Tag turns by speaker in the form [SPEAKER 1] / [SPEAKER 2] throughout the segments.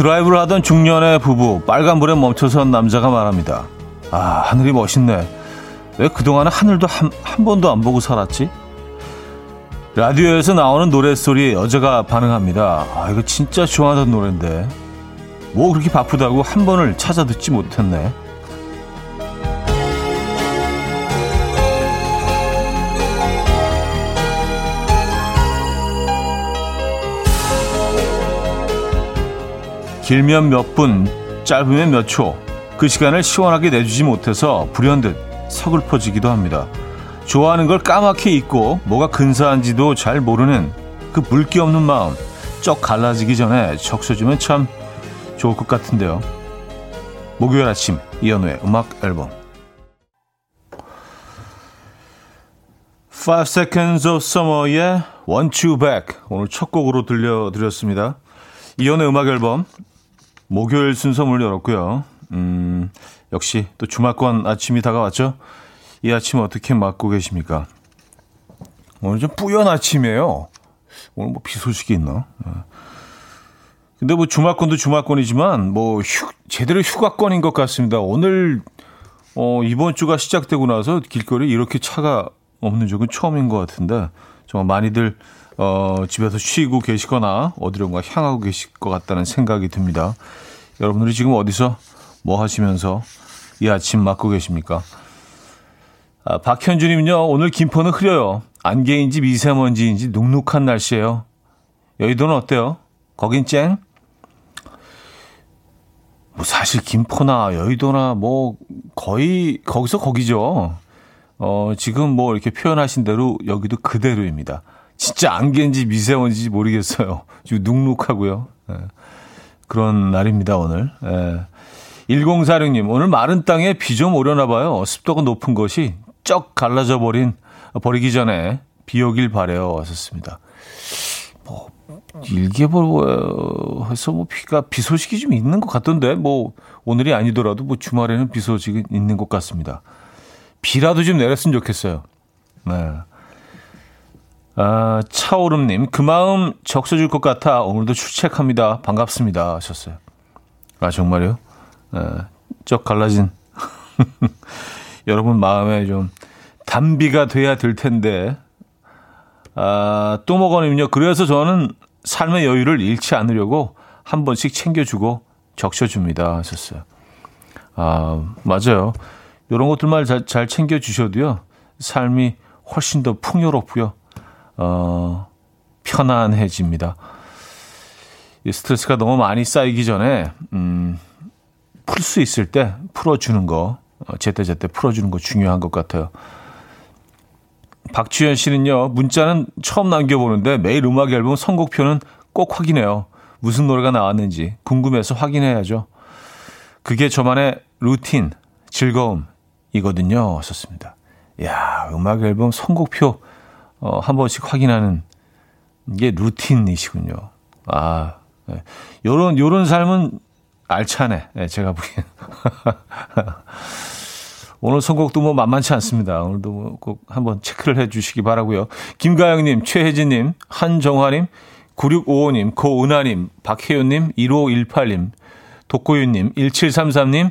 [SPEAKER 1] 드라이브를 하던 중년의 부부 빨간불에 멈춰선 남자가 말합니다. 아 하늘이 멋있네. 왜 그동안은 하늘도 한, 한 번도 안 보고 살았지? 라디오에서 나오는 노랫소리에 여자가 반응합니다. 아 이거 진짜 좋아하던 노래인데 뭐 그렇게 바쁘다고 한 번을 찾아 듣지 못했네. 길면 몇 분, 짧으면 몇 초, 그 시간을 시원하게 내주지 못해서 불현듯 서글퍼지기도 합니다. 좋아하는 걸 까맣게 잊고 뭐가 근사한지도 잘 모르는 그 물기 없는 마음, 쩍 갈라지기 전에 적셔주면 참 좋을 것 같은데요. 목요일 아침 이연우의 음악 앨범 5 Seconds of Summer의 Want You Back 오늘 첫 곡으로 들려드렸습니다. 이연우의 음악 앨범 목요일 순서 문을 열었고요. 음, 역시 또 주말권 아침이 다가왔죠. 이 아침 어떻게 맞고 계십니까? 오늘 좀 뿌연 아침이에요. 오늘 뭐 비 소식이 있나? 예. 근데 뭐 주말권도 주말권이지만 뭐 휴, 제대로 휴가권인 것 같습니다. 오늘 어, 이번 주가 시작되고 나서 길거리 이렇게 차가 없는 적은 처음인 것 같은데 정말 많이들 어, 집에서 쉬고 계시거나 어디론가 향하고 계실 것 같다는 생각이 듭니다. 여러분들이 지금 어디서 뭐 하시면서 이 아침 맞고 계십니까? 아, 박현주님은요, 오늘 김포는 흐려요. 안개인지 미세먼지인지 눅눅한 날씨예요. 여의도는 어때요? 거긴 쨍? 뭐 사실 김포나 여의도나 뭐 거의 거기서 거기죠. 어, 지금 뭐 이렇게 표현하신 대로 여기도 그대로입니다. 진짜 안개인지 미세먼지인지 모르겠어요. 지금 눅눅하고요. 예. 그런 날입니다, 오늘. 예. 1046님, 오늘 마른 땅에 비 좀 오려나 봐요. 습도가 높은 것이 쩍 갈라져 버린, 버리기 전에 비 오길 바래요. 왔었습니다. 뭐, 일개월해서 뭐 비가, 비 소식이 좀 있는 것 같던데, 뭐, 오늘이 아니더라도 뭐 주말에는 비 소식이 있는 것 같습니다. 비라도 좀 내렸으면 좋겠어요. 네. 아, 차오름님, 그 마음 적셔줄 것 같아 오늘도 출첵합니다. 반갑습니다. 하셨어요. 아, 정말요? 네, 쩍 갈라진 여러분 마음에 좀 단비가 돼야 될 텐데. 아, 또 먹어님요. 그래서 저는 삶의 여유를 잃지 않으려고 한 번씩 챙겨주고 적셔줍니다. 하셨어요. 아, 맞아요. 이런 것들만 잘, 잘 챙겨주셔도요. 삶이 훨씬 더 풍요롭고요. 어, 편안해집니다. 이 스트레스가 너무 많이 쌓이기 전에, 음, 풀 수 있을 때 풀어주는 거, 어, 제때제때 풀어주는 거 중요한 것 같아요. 박주현 씨는요, 문자는 처음 남겨보는데 매일 음악 앨범 선곡표는 꼭 확인해요. 무슨 노래가 나왔는지 궁금해서 확인해야죠. 그게 저만의 루틴, 즐거움 이거든요. 썼습니다. 야 음악 앨범 선곡표 어, 한 번씩 확인하는 게 루틴이시군요. 아, 네. 요런, 요런 삶은 알차네. 네, 제가 보기엔. 오늘 선곡도 뭐 만만치 않습니다. 오늘도 뭐 꼭 한번 체크를 해 주시기 바라고요. 김가영님, 최혜진님, 한정화님, 9655님, 고은하님, 박혜윤님, 1518님, 독고윤님, 1733님,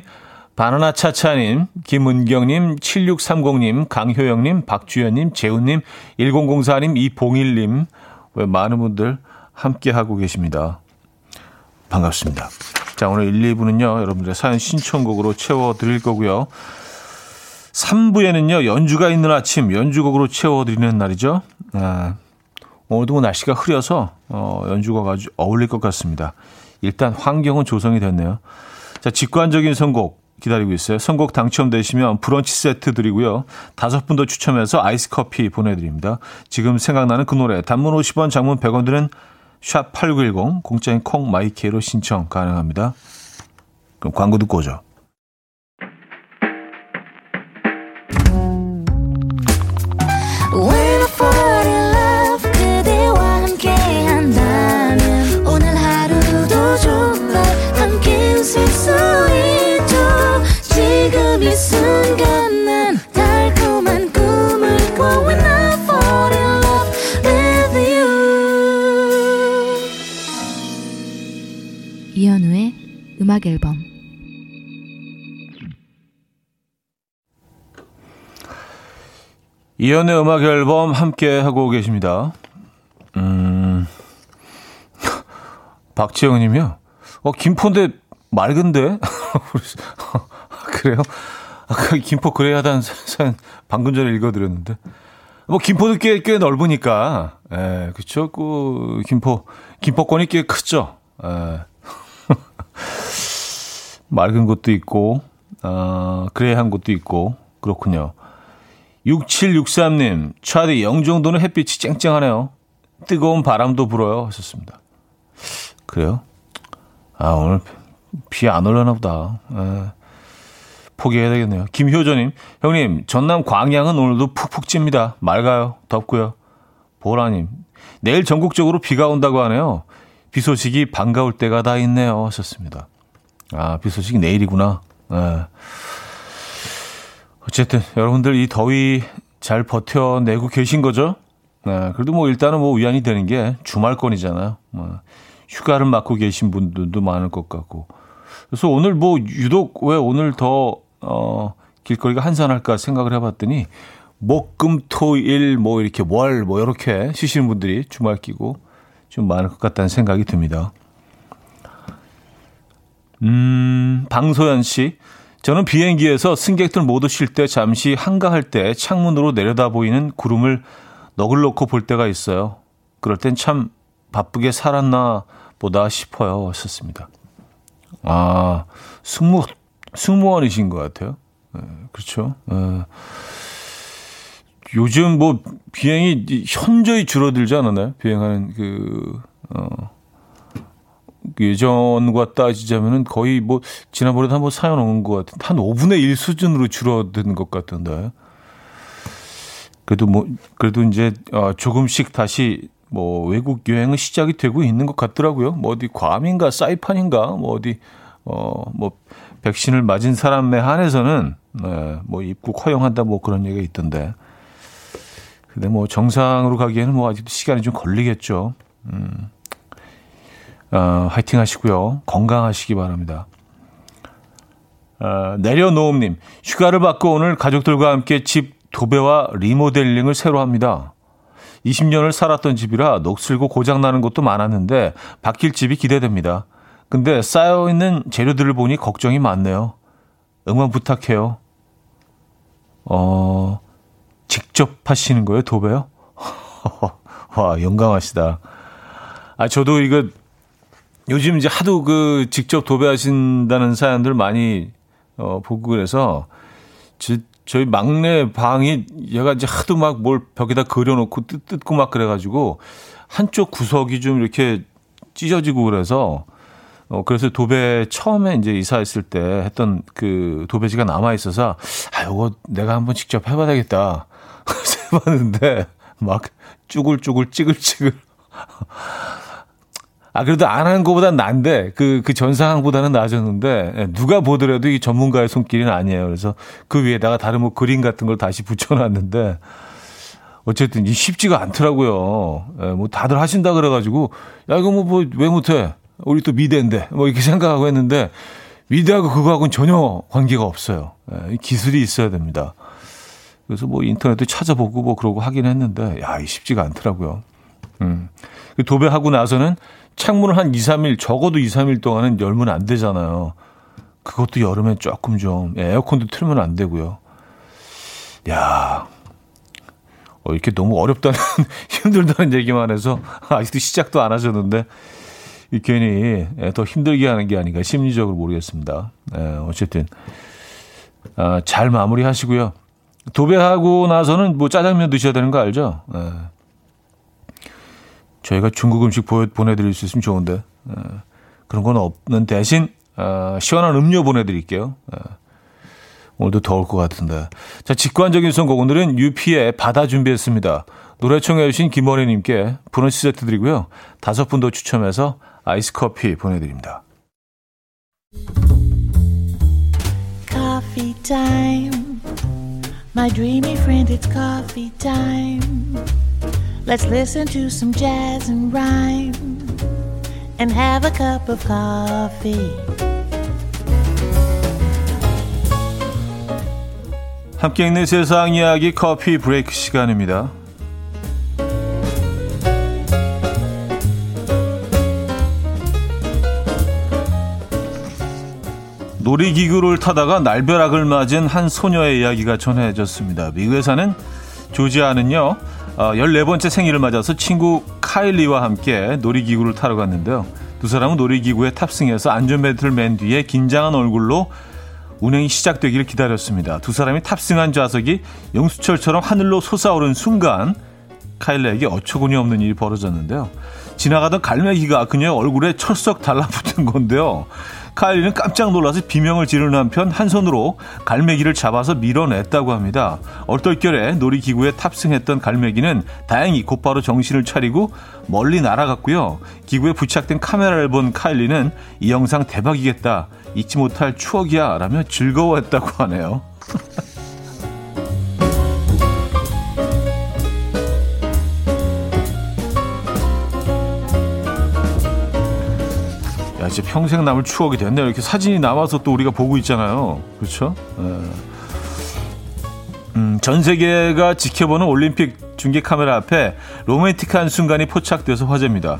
[SPEAKER 1] 바나나 차차님, 김은경님, 7630님, 강효영님, 박주연님, 재훈님, 1004님, 이봉일님, 왜 많은 분들 함께하고 계십니다. 반갑습니다. 자, 오늘 1, 2부는요, 여러분들의 사연 신청곡으로 채워드릴 거고요. 3부에는요, 연주가 있는 아침, 연주곡으로 채워드리는 날이죠. 아, 오늘도 뭐 날씨가 흐려서, 어, 연주가 아주 어울릴 것 같습니다. 일단 환경은 조성이 됐네요. 자, 직관적인 선곡 기다리고 있어요. 선곡 당첨되시면 브런치 세트 드리고요. 다섯 분 더 추첨해서 아이스 커피 보내드립니다. 지금 생각나는 그 노래, 단문 50원, 장문 100원 드는 샵8910, 공짜인 콩 마이케로 신청 가능합니다. 그럼 광고 듣고 오죠. 이연의 음악 앨범 함께 하고 계십니다. 음, 박지영 님이요. 어, 김포인데 맑은데? 그래요? 아까 김포 그래야 하다는 사연 방금 전에 읽어드렸는데. 뭐, 김포도 꽤, 꽤 넓으니까. 예, 그쵸? 그, 김포, 김포권이 꽤 크죠? 예. 맑은 곳도 있고, 어, 그래야 한 곳도 있고, 그렇군요. 6763님, 차디 영종도는 햇빛이 쨍쨍하네요. 뜨거운 바람도 불어요. 하셨습니다. 그래요? 아, 오늘 비 안 올려나 보다. 에, 포기해야 되겠네요. 김효조님, 형님, 전남 광양은 오늘도 푹푹 찝니다. 맑아요. 덥고요. 보라님, 내일 전국적으로 비가 온다고 하네요. 비 소식이 반가울 때가 다 있네요. 하셨습니다. 아, 비 소식이 내일이구나. 에. 어쨌든 여러분들 이 더위 잘 버텨내고 계신 거죠? 네, 그래도 뭐 일단은 뭐 위안이 되는 게 주말권이잖아요. 뭐 휴가를 맞고 계신 분들도 많을 것 같고. 그래서 오늘 뭐 유독 왜 오늘 더, 어, 길거리가 한산할까 생각을 해봤더니 목, 금, 토, 일, 뭐 이렇게 월, 뭐 이렇게 쉬시는 분들이 주말 끼고 좀 많을 것 같다는 생각이 듭니다. 음, 방소연 씨. 저는 비행기에서 승객들 모두 쉴 때 잠시 한가할 때 창문으로 내려다 보이는 구름을 넋을 놓고 볼 때가 있어요. 그럴 땐 참 바쁘게 살았나 보다 싶어요. 하셨습니다. 아, 승무, 승무원이신 것 같아요. 네, 그렇죠. 네. 요즘 뭐 비행이 현저히 줄어들지 않았나요? 비행하는 그, 어, 예전과 따지자면은 거의 뭐 지난번에도 한번 사연 온 것 같은 한 5분의 1 수준으로 줄어드는 것 같던데. 그래도 뭐 그래도 이제 어 조금씩 다시 뭐 외국 여행은 시작이 되고 있는 것 같더라고요. 뭐 어디 괌인가 사이판인가 뭐 어디 어뭐 백신을 맞은 사람에 한해서는 네, 뭐 입국 허용한다 뭐 그런 얘기가 있던데. 근데 뭐 정상으로 가기에는 뭐 아직도 시간이 좀 걸리겠죠. 음. 어, 화이팅 하시고요. 건강하시기 바랍니다. 어, 내려놓음님, 휴가를 받고 오늘 가족들과 함께 집 도배와 리모델링을 새로 합니다. 20년을 살았던 집이라 녹슬고 고장나는 것도 많았는데 바뀔 집이 기대됩니다. 근데 쌓여있는 재료들을 보니 걱정이 많네요. 응원 부탁해요. 어, 직접 하시는 거예요, 도배요? 와, 영광하시다. 아, 저도 이거 요즘 이제 하도 그 직접 도배하신다는 사연들 많이 어, 보고 그래서 저, 저희 막내 방이 얘가 이제 하도 막 뭘 벽에다 그려놓고 뜯, 뜯고 막 그래가지고 한쪽 구석이 좀 이렇게 찢어지고 그래서 어, 그래서 도배 처음에 이제 이사했을 때 했던 그 도배지가 남아 있어서 아, 이거 내가 한번 직접 해봐야 되겠다. 해봤는데 막 쭈글쭈글 찌글찌글 아, 그래도 안 하는 것보단 난데, 그, 그 전상보다는 나아졌는데, 예, 누가 보더라도 이 전문가의 손길은 아니에요. 그래서 그 위에다가 다른 뭐 그림 같은 걸 다시 붙여놨는데, 어쨌든 이 쉽지가 않더라고요. 예, 뭐 다들 하신다 그래가지고, 야, 이거 뭐, 뭐, 왜 못해? 우리 또 미대인데. 뭐 이렇게 생각하고 했는데, 미대하고 그거하고는 전혀 관계가 없어요. 예, 기술이 있어야 됩니다. 그래서 뭐 인터넷도 찾아보고 뭐 그러고 하긴 했는데, 야, 이 쉽지가 않더라고요. 음. 그 도배하고 나서는 창문을 한 2, 3일, 적어도 2, 3일 동안은 열면 안 되잖아요. 그것도 여름에 조금 좀, 예, 에어컨도 틀면 안 되고요. 야 어, 이렇게 너무 어렵다는, 힘들다는 얘기만 해서 아직도 시작도 안 하셨는데, 이 괜히 예, 더 힘들게 하는 게 아닌가 심리적으로 모르겠습니다. 예, 어쨌든, 아, 잘 마무리 하시고요. 도배하고 나서는 뭐 짜장면 드셔야 되는 거 알죠? 예. 저희가 중국 음식 보, 보내드릴 수 있으면 좋은데 에, 그런 건 없는 대신 어, 시원한 음료 보내드릴게요. 에, 오늘도 더울 것 같은데. 자, 직관적인 선곡. 오늘은 유피의 바다 준비했습니다. 노래 청해주신 김원희님께 브런치 세트 드리고요. 다섯 분 더 추첨해서 아이스 커피 보내드립니다. Coffee. My dreamy friend, it's coffee time. Let's listen to some jazz and rhyme and have a cup of coffee. 함께 있는 세상 이야기 커피 브레이크 시간입니다. 놀이기구를 타다가 날벼락을 맞은 한 소녀의 이야기가 전해졌습니다. 미국에 사는 조지아는요, 14번째 어, 생일을 맞아서 친구 카일리와 함께 놀이기구를 타러 갔는데요. 두 사람은 놀이기구에 탑승해서 안전벨트를 맨 뒤에 긴장한 얼굴로 운행이 시작되기를 기다렸습니다. 두 사람이 탑승한 좌석이 용수철처럼 하늘로 솟아오른 순간 카일레에게 어처구니 없는 일이 벌어졌는데요. 지나가던 갈매기가 그녀의 얼굴에 철썩 달라붙은 건데요. 카일리는 깜짝 놀라서 비명을 지르는 한편 한 손으로 갈매기를 잡아서 밀어냈다고 합니다. 얼떨결에 놀이기구에 탑승했던 갈매기는 다행히 곧바로 정신을 차리고 멀리 날아갔고요. 기구에 부착된 카메라를 본 카일리는 이 영상 대박이겠다. 잊지 못할 추억이야. 라며 즐거워했다고 하네요. 야, 이제 평생 남을 추억이 됐네요. 이렇게 사진이 남아서 또 우리가 보고 있잖아요. 그렇죠? 예. 음, 전 세계가 지켜보는 올림픽 중계 카메라 앞에 로맨틱한 순간이 포착돼서 화제입니다.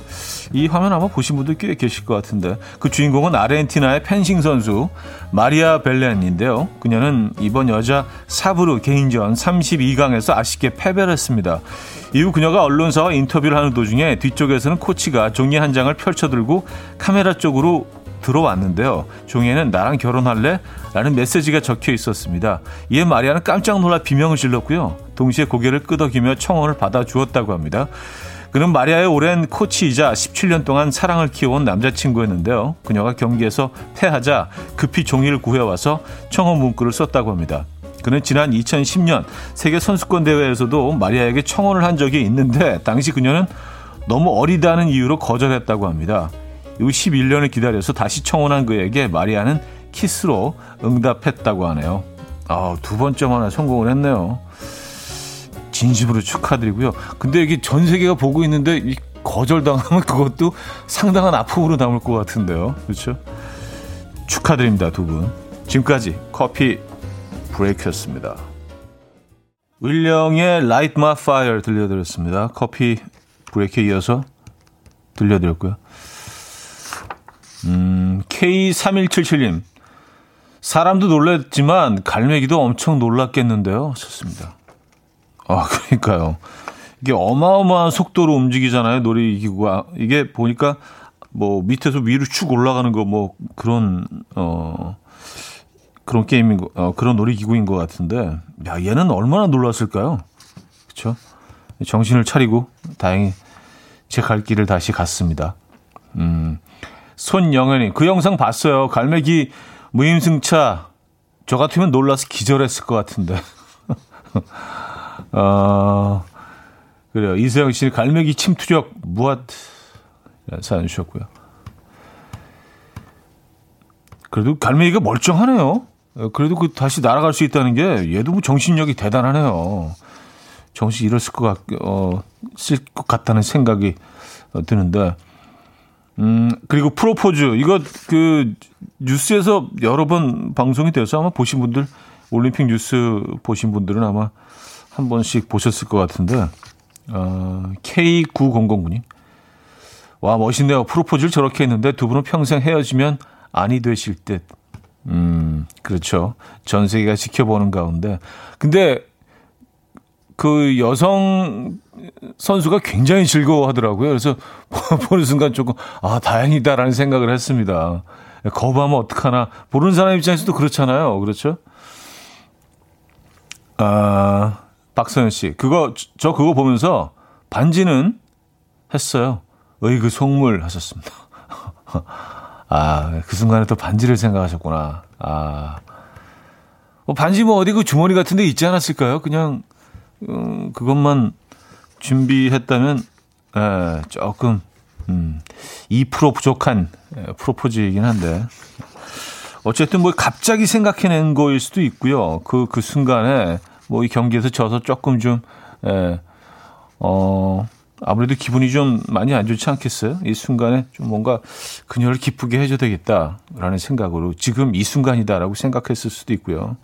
[SPEAKER 1] 이 화면 아마 보신 분들 꽤 계실 것 같은데 그 주인공은 아르헨티나의 펜싱 선수 마리아 벨렌인데요. 그녀는 이번 여자 사브르 개인전 32강에서 아쉽게 패배를 했습니다. 이후 그녀가 언론사와 인터뷰를 하는 도중에 뒤쪽에서는 코치가 종이 한 장을 펼쳐들고 카메라 쪽으로 들어왔는데요. 종이에는 나랑 결혼할래? 라는 메시지가 적혀 있었습니다. 이에 마리아는 깜짝 놀라 비명을 질렀고요. 동시에 고개를 끄덕이며 청혼을 받아 주었다고 합니다. 그는 마리아의 오랜 코치이자 17년 동안 사랑을 키워온 남자친구였는데요. 그녀가 경기에서 패하자 급히 종이를 구해와서 청혼 문구를 썼다고 합니다. 그는 지난 2010년 세계 선수권 대회에서도 마리아에게 청혼을 한 적이 있는데 당시 그녀는 너무 어리다는 이유로 거절했다고 합니다. 이후 11년을 기다려서 다시 청혼한 그에게 마리아는 키스로 응답했다고 하네요. 아, 두 번째 만에 성공을 했네요. 진심으로 축하드리고요. 근데 이게 전 세계가 보고 있는데 이 거절당하면 그것도 상당한 아픔으로 남을 것 같은데요. 그렇죠? 축하드립니다, 두 분. 지금까지 커피 브레이크였습니다. 윌령의 Light My Fire 들려드렸습니다. 커피 브레이크에 이어서 들려드렸고요. 음, K3177님. 사람도 놀랐지만 갈매기도 엄청 놀랐겠는데요. 좋습니다. 아, 그러니까요. 이게 어마어마한 속도로 움직이잖아요. 놀이기구가. 이게 보니까 뭐 밑에서 위로 쭉 올라가는 거 뭐 그런 어 그런 게임인 거 어, 그런 놀이기구인 것 같은데 야 얘는 얼마나 놀랐을까요? 그렇죠? 정신을 차리고 다행히 제 갈 길을 다시 갔습니다. 음. 손영현이 그 영상 봤어요. 갈매기 무임승차 저 같으면 놀라서 기절했을 것 같은데. 어, 그래요. 이세영 씨 갈매기 침투력 무엇 사연 주셨고요. 그래도 갈매기가 멀쩡하네요. 그래도 그 다시 날아갈 수 있다는 게 얘도 뭐 정신력이 대단하네요. 정신 잃었을 것 같, 어, 쓸 것 같다는 생각이 드는데 음, 그리고 프로포즈. 이거 그 뉴스에서 여러 번 방송이 돼서 아마 보신 분들, 올림픽 뉴스 보신 분들은 아마 한 번씩 보셨을 것 같은데, 어, K9009님. 와, 멋있네요. 프로포즈를 저렇게 했는데 두 분은 평생 헤어지면 아니 되실 듯. 음, 그렇죠. 전 세계가 지켜보는 가운데. 근데 그 여성 선수가 굉장히 즐거워하더라고요. 그래서 보는 순간 조금 아 다행이다라는 생각을 했습니다. 거부하면 어떡하나 보는 사람 입장에서도 그렇잖아요. 그렇죠? 아 박서연 씨 그거 저 그거 보면서 반지는 했어요. 의그 속물 하셨습니다. 아 그 순간에 또 반지를 생각하셨구나. 아뭐 반지 뭐 어디 그 주머니 같은 데 있지 않았을까요? 그냥 음, 그것만 준비했다면 에, 조금 음, 2% 부족한 프로포즈이긴 한데 어쨌든 뭐 갑자기 생각해낸 거일 수도 있고요. 그그 그 순간에 뭐 이 경기에서 져서 조금 좀 에, 어, 아무래도 기분이 좀 많이 안 좋지 않겠어요? 이 순간에 좀 뭔가 그녀를 기쁘게 해줘야 되겠다라는 생각으로 지금 이 순간이다라고 생각했을 수도 있고요.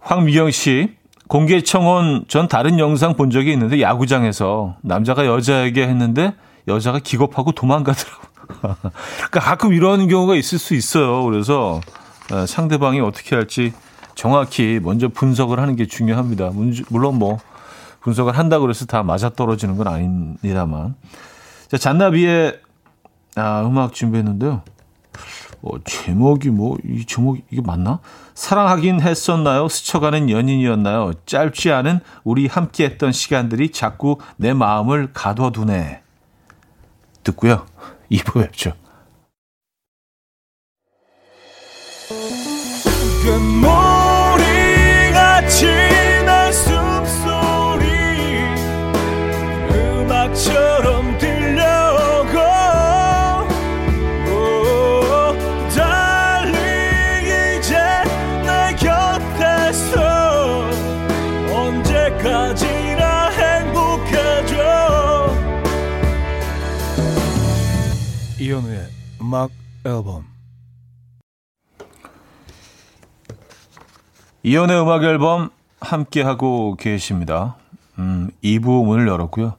[SPEAKER 1] 황미경 씨, 공개청혼 전 다른 영상 본 적이 있는데 야구장에서 남자가 여자에게 했는데 여자가 기겁하고 도망가더라고. 그러니까 가끔 이런 경우가 있을 수 있어요. 그래서 어, 상대방이 어떻게 할지 정확히 먼저 분석을 하는 게 중요합니다. 물론 뭐 분석을 한다고 해서 다 맞아 떨어지는 건 아닙니다만. 자, 잔나비의 아, 음악 준비했는데요. 어, 제목이 뭐, 이 제목, 이게 맞나? 사랑하긴 했었나요? 스쳐가는 연인이었나요? 짧지 않은 우리 함께 했던 시간들이 자꾸 내 마음을 가둬두네. 듣고요. 2부 뵙죠. 이현우의 음악 앨범 이현우의 음악 앨범 함께 하고 계십니다. 음, 2부 문을 열었고요.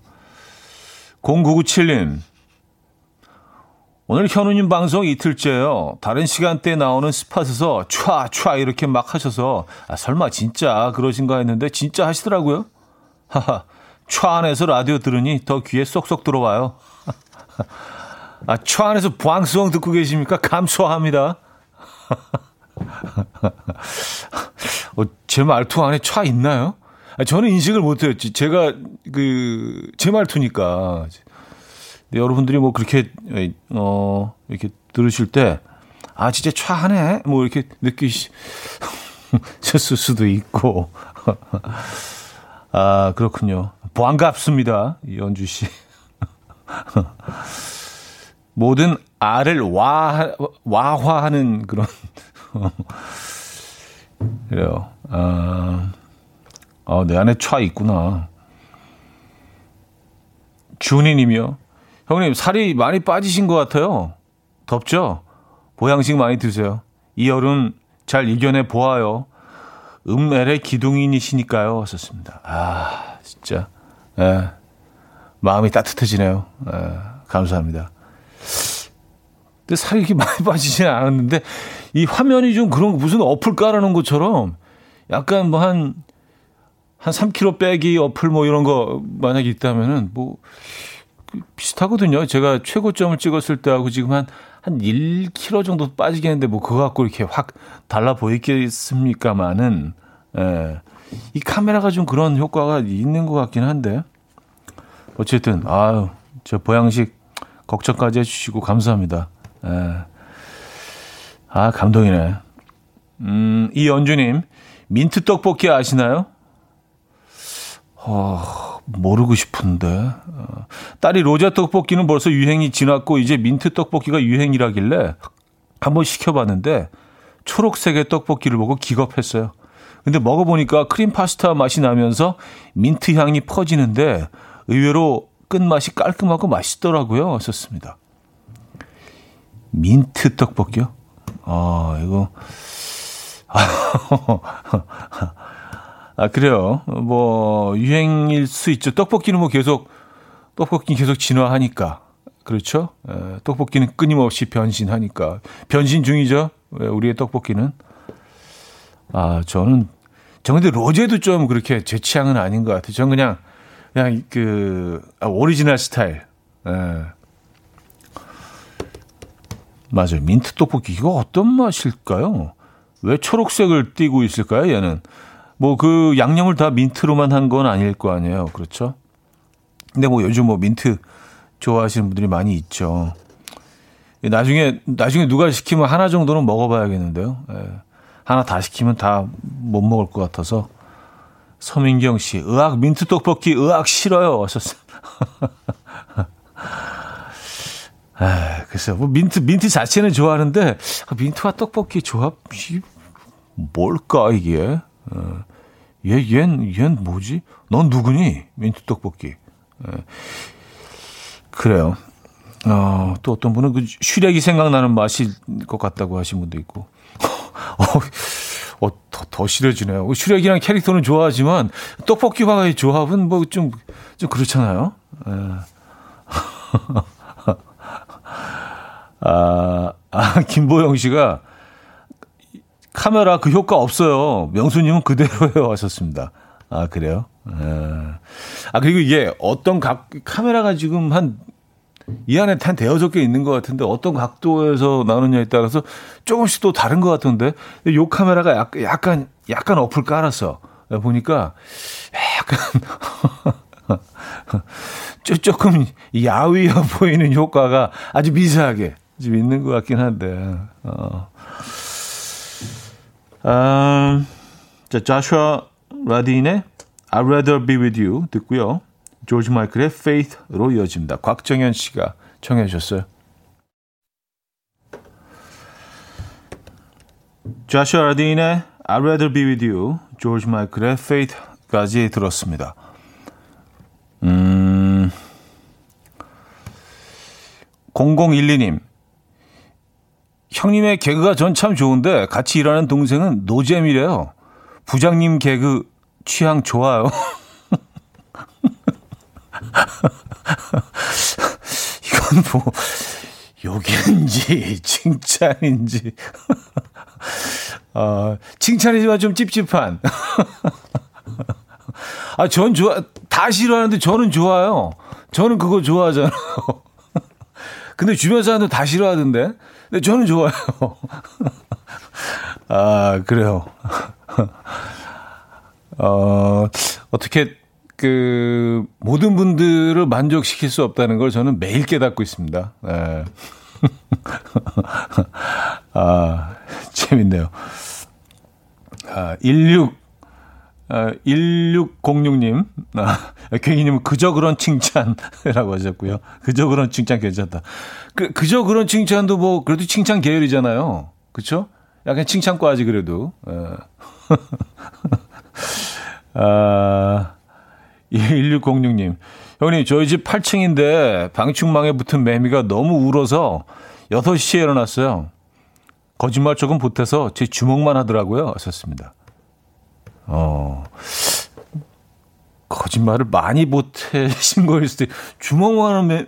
[SPEAKER 1] 0997님 오늘 현우님 방송 이틀째요. 다른 시간대에 나오는 스팟에서 촤촤 이렇게 막 하셔서 아, 설마 진짜 그러신가 했는데 진짜 하시더라고요. 하하 촤 안에서 라디오 들으니 더 귀에 쏙쏙 들어와요. 아, 차 안에서 방송 듣고 계십니까? 감사합니다. 어, 제 말투 안에 차 있나요? 아, 저는 인식을 못해요. 제가 그 제 말투니까. 여러분들이 뭐 그렇게 어 이렇게 들으실 때 아 진짜 차하네 뭐 이렇게 느끼셨을 수도 있고 아 그렇군요. 반갑습니다 연주 씨. 모든 알을 와, 와화하는 그런, 그래요. 아, 어, 내 안에 차 있구나. 준이 님이요. 형님, 살이 많이 빠지신 것 같아요. 덥죠? 보양식 많이 드세요. 이 여름 잘 이겨내 보아요. 음멜의 기둥인이시니까요. 썼습니다. 아, 진짜. 예. 마음이 따뜻해지네요. 예, 감사합니다. 근데 살이 이렇게 많이 빠지지는 않았는데 이 화면이 좀 그런 무슨 어플 깔아놓은 것처럼 약간 뭐 한 한 3kg 빼기 어플 뭐 이런 거 만약에 있다면은 뭐 비슷하거든요. 제가 최고점을 찍었을 때하고 지금 한, 한 1kg 정도 빠지겠는데 뭐 그거 갖고 이렇게 확 달라 보이겠습니까만은, 예. 이 카메라가 좀 그런 효과가 있는 것 같긴 한데. 어쨌든, 아유, 저 보양식 걱정까지 해주시고 감사합니다. 예. 아, 감동이네. 음, 이연주님, 민트 떡볶이 아시나요? 어, 모르고 싶은데. 어, 딸이 로제 떡볶이는 벌써 유행이 지났고, 이제 민트 떡볶이가 유행이라길래 한번 시켜봤는데, 초록색의 떡볶이를 보고 기겁했어요. 근데 먹어보니까 크림 파스타 맛이 나면서 민트 향이 퍼지는데, 의외로 끝맛이 깔끔하고 맛있더라고요. 썼습니다. 민트 떡볶이요? 아, 이거. 아, 그래요. 뭐, 유행일 수 있죠. 떡볶이는 뭐 계속, 떡볶이는 계속 진화하니까. 그렇죠? 에, 떡볶이는 끊임없이 변신하니까. 변신 중이죠. 우리의 떡볶이는. 아, 저는, 저 근데 로제도 좀 그렇게 제 취향은 아닌 것 같아요. 전 그냥, 그냥 그, 아, 오리지널 스타일. 에. 맞아요. 민트 떡볶이 이거 어떤 맛일까요? 왜 초록색을 띠고 있을까요? 얘는 뭐 그 양념을 다 민트로만 한 건 아닐 거 아니에요. 그렇죠? 근데 뭐 요즘 뭐 민트 좋아하시는 분들이 많이 있죠. 나중에 나중에 누가 시키면 하나 정도는 먹어봐야겠는데요. 예. 하나 다 시키면 다 못 먹을 것 같아서 서민경 씨, 으악 민트 떡볶이 으악 싫어요. 하셨어요. 아, 글쎄요. 뭐 민트, 민트 자체는 좋아하는데, 아, 민트와 떡볶이 조합이 뭘까, 이게? 어, 얘, 얜, 얜 뭐지? 넌 누구니? 민트 떡볶이. 예. 그래요. 어, 또 어떤 분은 그 슈렉이 생각나는 맛일 것 같다고 하신 분도 있고. 어, 어, 더, 더 싫어지네요. 슈렉이랑 캐릭터는 좋아하지만 떡볶이와의 조합은 뭐 좀, 좀 그렇잖아요. 에. 예. 아, 아, 김보영 씨가 카메라 그 효과 없어요. 명수님은 그대로요 하셨습니다. 아, 그래요? 에. 아, 그리고 이게 어떤 각, 카메라가 지금 한, 이 안에 한 대여섯 개 있는 것 같은데 어떤 각도에서 나오느냐에 따라서 조금씩 또 다른 것 같은데 이 카메라가 약간, 약간, 약간 어플 깔았어. 보니까 약간 조금 야위어 보이는 효과가 아주 미세하게 좀 있는 것 같긴 한데. 어. 음, 자, 자슈아 라딘의 I'd rather be with you 듣고요. 조지 마이클의 Faith로 이어집니다. 곽정현 씨가 청해 주셨어요. 자슈아 라딘의 I'd rather be with you, 조지 마이클의 Faith까지 들었습니다. 음, 0012님. 형님의 개그가 전 참 좋은데 같이 일하는 동생은 노잼이래요. 부장님 개그 취향 좋아요. 이건 뭐 욕인지 칭찬인지 어, 칭찬이지만 좀 찝찝한 아, 전 좋아 다 싫어하는데 저는 좋아요. 저는 그거 좋아하잖아요. 근데 주변 사람들 다 싫어하던데. 근데 저는 좋아요. 아, 그래요. 어, 어떻게 그 모든 분들을 만족시킬 수 없다는 걸 저는 매일 깨닫고 있습니다. 네. 아, 재밌네요. 아, 16 아, 1606님, 아, 괜히님 그저 그런 칭찬이라고 하셨고요. 그저 그런 칭찬 괜찮다. 그, 그저 그런 칭찬도 뭐, 그래도 칭찬 계열이잖아요. 그쵸? 약간 칭찬과지 그래도. 예. 아, 1606님. 형님, 저희 집 8층인데 방충망에 붙은 매미가 너무 울어서 6시에 일어났어요. 거짓말 조금 보태서 제 주먹만 하더라고요. 하셨습니다. 어, 거짓말을 많이 보태신 거일 수도, 주먹만 하는 매,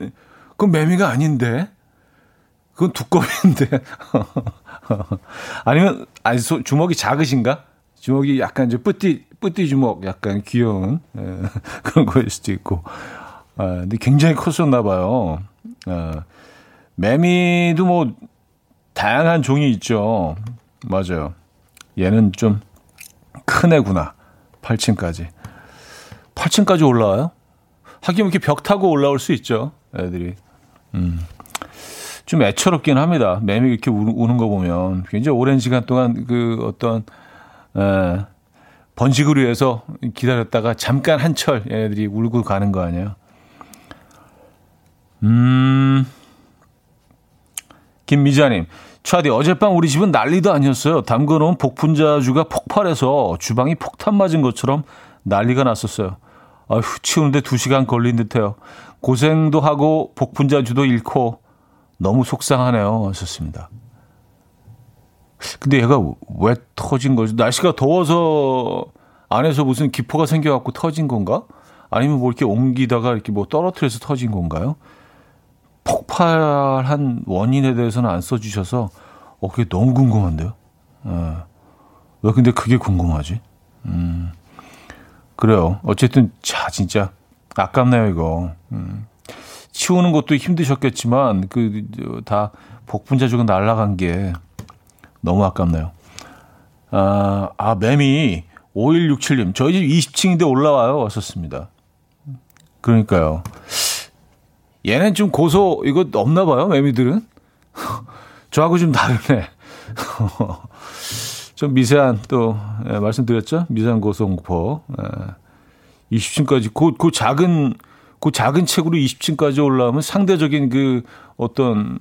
[SPEAKER 1] 그건 매미가 아닌데? 그건 두꺼비인데. 아니면, 아니, 소, 주먹이 작으신가? 주먹이 약간 이제 뿌띠, 뿌띠 주먹, 약간 귀여운, 에, 예, 그런 거일 수도 있고. 아, 근데 굉장히 컸었나 봐요. 아, 매미도 뭐, 다양한 종이 있죠. 맞아요. 얘는 좀 큰 애구나. 8층까지. 8층까지 올라와요? 하긴 이렇게 벽 타고 올라올 수 있죠. 애들이. 음. 좀 애처롭긴 합니다. 매미 이렇게 우는 거 보면 굉장히 오랜 시간 동안 그 어떤 에, 번식을 위해서 기다렸다가 잠깐 한철 얘네들이 울고 가는 거 아니에요. 음. 김미자님, 차디 어젯밤 우리 집은 난리도 아니었어요. 담궈놓은 복분자주가 폭발해서 주방이 폭탄 맞은 것처럼 난리가 났었어요. 아휴, 치우는데 두 시간 걸린 듯해요. 고생도 하고 복분자주도 잃고 너무 속상하네요. 하셨습니다. 근데 얘가 왜 터진 거지? 날씨가 더워서 안에서 무슨 기포가 생겨갖고 터진 건가? 아니면 뭐 이렇게 옮기다가 이렇게 뭐 떨어뜨려서 터진 건가요? 폭발한 원인에 대해서는 안 써주셔서 어 그게 너무 궁금한데요. 어. 왜 근데 그게 궁금하지? 음. 그래요. 어쨌든 자 진짜 아깝네요 이거. 음. 치우는 것도 힘드셨겠지만 그 다 복분자주가 날라간 게 너무 아깝네요. 아, 아 매미 5167님 저희 집 20층인데 올라와요 왔었습니다. 그러니까요. 얘는 좀 고소 이거 없나 봐요 매미들은. 저하고 좀 다르네. 좀 미세한 또 예, 말씀드렸죠 미세한 고소 공포. 예, 20층까지 그, 그 작은 그 작은 책으로 20층까지 올라오면 상대적인 그 어떤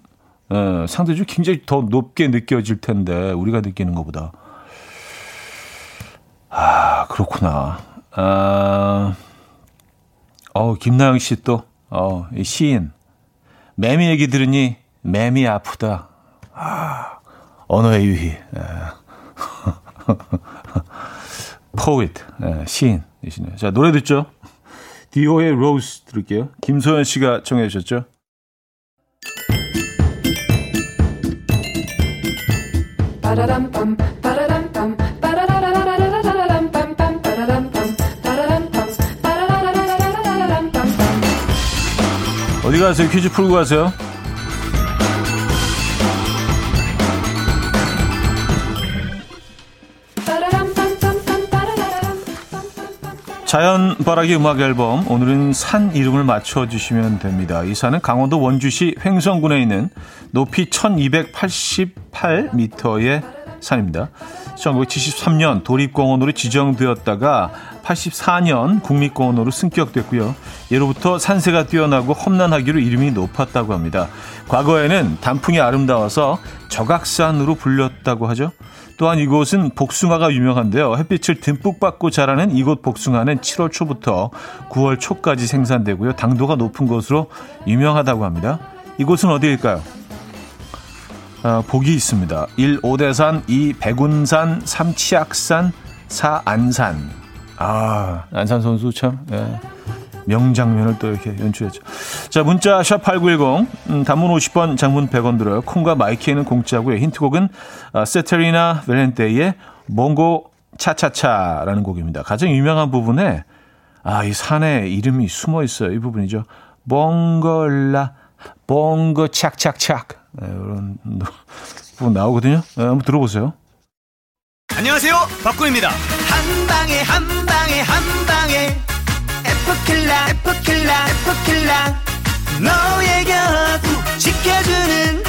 [SPEAKER 1] 예, 상대적으로 굉장히 더 높게 느껴질 텐데 우리가 느끼는 것보다 아 그렇구나. 아, 어 김나영 씨 또, 어, 시인. 매미 얘기 들으니 매미 아프다. 아, 언어의 유희. 예. poet, 예, 시인이시네요. 자, 노래 듣죠? 디오의 로즈 들을게요. 김소연 씨가 청해 주셨죠? 어디 가세요? 퀴즈 풀고 가세요. 자연바라기 음악 앨범 오늘은 산 이름을 맞춰주시면 됩니다. 이 산은 강원도 원주시 횡성군에 있는 높이 1288m의 산입니다. 1973년 도립공원으로 지정되었다가 84년 국립공원으로 승격됐고요. 예로부터 산세가 뛰어나고 험난하기로 이름이 높았다고 합니다. 과거에는 단풍이 아름다워서 적악산으로 불렸다고 하죠. 또한 이곳은 복숭아가 유명한데요. 햇빛을 듬뿍 받고 자라는 이곳 복숭아는 7월 초부터 9월 초까지 생산되고요. 당도가 높은 것으로 유명하다고 합니다. 이곳은 어디일까요? 어, 복이 있습니다. 1. 오대산, 2. 백운산, 3. 치악산, 4. 안산. 아, 안산 선수 참, 예. 명장면을 또 이렇게 연출했죠. 자, 문자 샵 8910 음, 단문 50번, 장문 100원 들어요. 콩과 마이키에는 공짜고요. 힌트곡은 어, 세테리나 벨렌테의 몽고 차차차라는 곡입니다. 가장 유명한 부분에 아, 이 산에 이름이 숨어 있어요. 이 부분이죠. 몽골라 몽고 착착착 네, 이런 부분 나오거든요. 네, 한번 들어보세요.
[SPEAKER 2] 안녕하세요. 박군입니다. 한 방에 한 방에 한 방에 에프킬라 에프킬라 에프킬라 너의 곁 지켜주는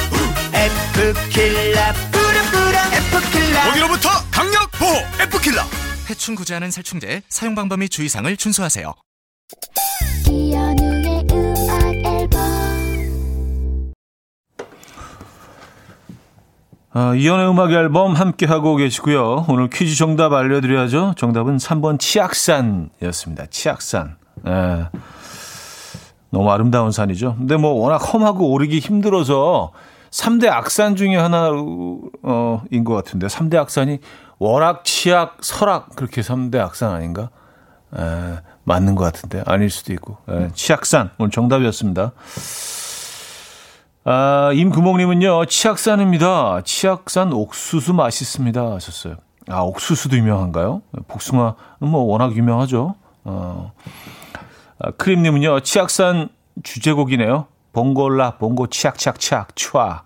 [SPEAKER 2] 에프킬라 뿌려뿌려 에프킬라
[SPEAKER 3] 거기로부터 강력 보호 에프킬라
[SPEAKER 2] 해충 구제하는 살충제 사용 방법 및 주의사항을 준수하세요.
[SPEAKER 1] 어, 이연의 음악 앨범 함께하고 계시고요. 오늘 퀴즈 정답 알려드려야죠. 정답은 3번 치악산이었습니다. 치악산. 예. 너무 아름다운 산이죠. 근데 뭐 워낙 험하고 오르기 힘들어서 3대 악산 중에 하나인 것 같은데 3대 악산이 월악, 치악, 설악 그렇게 3대 악산 아닌가? 에, 맞는 것 같은데 아닐 수도 있고 에, 치악산 오늘 정답이었습니다. 아, 임금옥님은요 치악산입니다. 치악산 옥수수 맛있습니다 하셨어요. 아 옥수수도 유명한가요? 복숭아는 뭐 워낙 유명하죠. 어. 아, 크림님은요, 치악산 주제곡이네요. 봉골라, 봉고, 치악치악치악, 촤.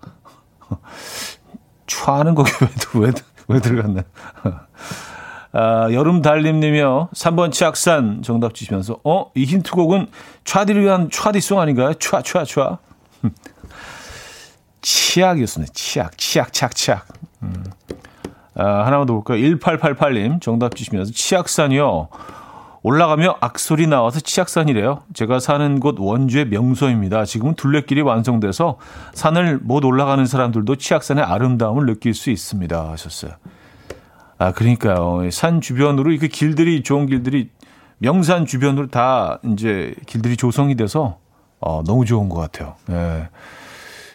[SPEAKER 1] 촤는 곡이 왜, 왜, 왜 들어갔나. 아, 여름 달님님이요. 3번 치악산 정답 주시면서, 어, 이 힌트곡은 촤디를 위한 촤디송 아닌가요? 촤, 촤, 촤. 치악이었습니다. 치악, 치악, 치악, 치악. 음. 아, 하나만 더 볼까요? 1888님 정답 주시면서, 치악산이요. 올라가며 악소리 나와서 치악산이래요. 제가 사는 곳 원주의 명소입니다. 지금은 둘레길이 완성돼서 산을 못 올라가는 사람들도 치악산의 아름다움을 느낄 수 있습니다. 하셨어요. 아, 그러니까요. 산 주변으로 이렇게 길들이, 좋은 길들이 명산 주변으로 다 이제 길들이 조성이 돼서 어, 너무 좋은 것 같아요. 예.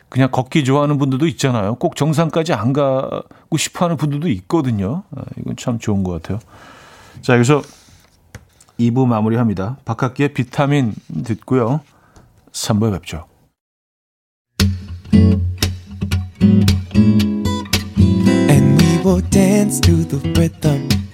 [SPEAKER 1] 그냥 걷기 좋아하는 분들도 있잖아요. 꼭 정상까지 안 가고 싶어 하는 분들도 있거든요. 아, 이건 참 좋은 것 같아요. 자, 여기서 2부 마무리합니다. 바깥기의 비타민 듣고요. 3부에 뵙죠.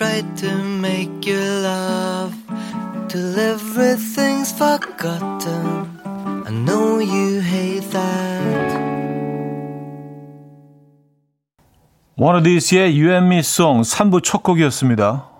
[SPEAKER 4] Try to make you laugh Till everything's forgotten I know you hate that
[SPEAKER 1] These의 You and Me Song 3부 첫 곡이었습니다.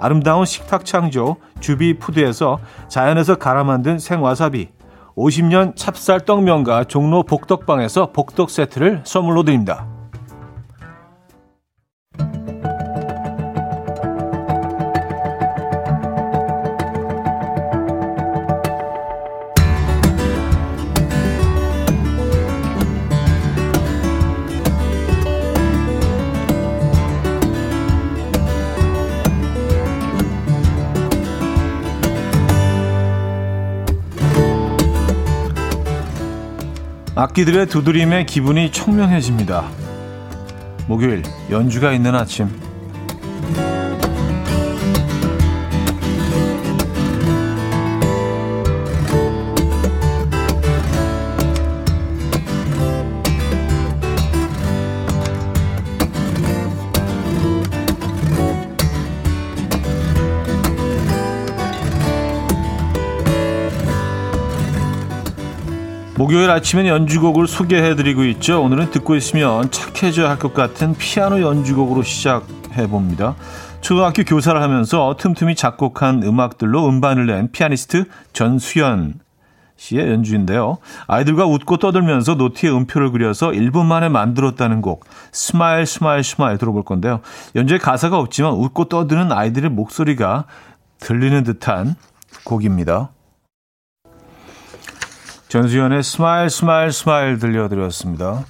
[SPEAKER 1] 아름다운 식탁 창조 주비푸드에서 자연에서 갈아 만든 생와사비 50년 찹쌀 떡 면과 종로 복덕방에서 복덕 세트를 선물로 드립니다. 악기들의 두드림에 기분이 청명해집니다. 목요일 연주가 있는 아침 목요일 아침엔 연주곡을 소개해드리고 있죠. 오늘은 듣고 있으면 착해져야 할 것 같은 피아노 연주곡으로 시작해봅니다. 초등학교 교사를 하면서 틈틈이 작곡한 음악들로 음반을 낸 피아니스트 전수연 씨의 연주인데요. 아이들과 웃고 떠들면서 노트에 음표를 그려서 1분 만에 만들었다는 곡 Smile Smile Smile 들어볼 건데요. 연주에 가사가 없지만 웃고 떠드는 아이들의 목소리가 들리는 듯한 곡입니다. 전수연의 Smile Smile Smile 들려드렸습니다.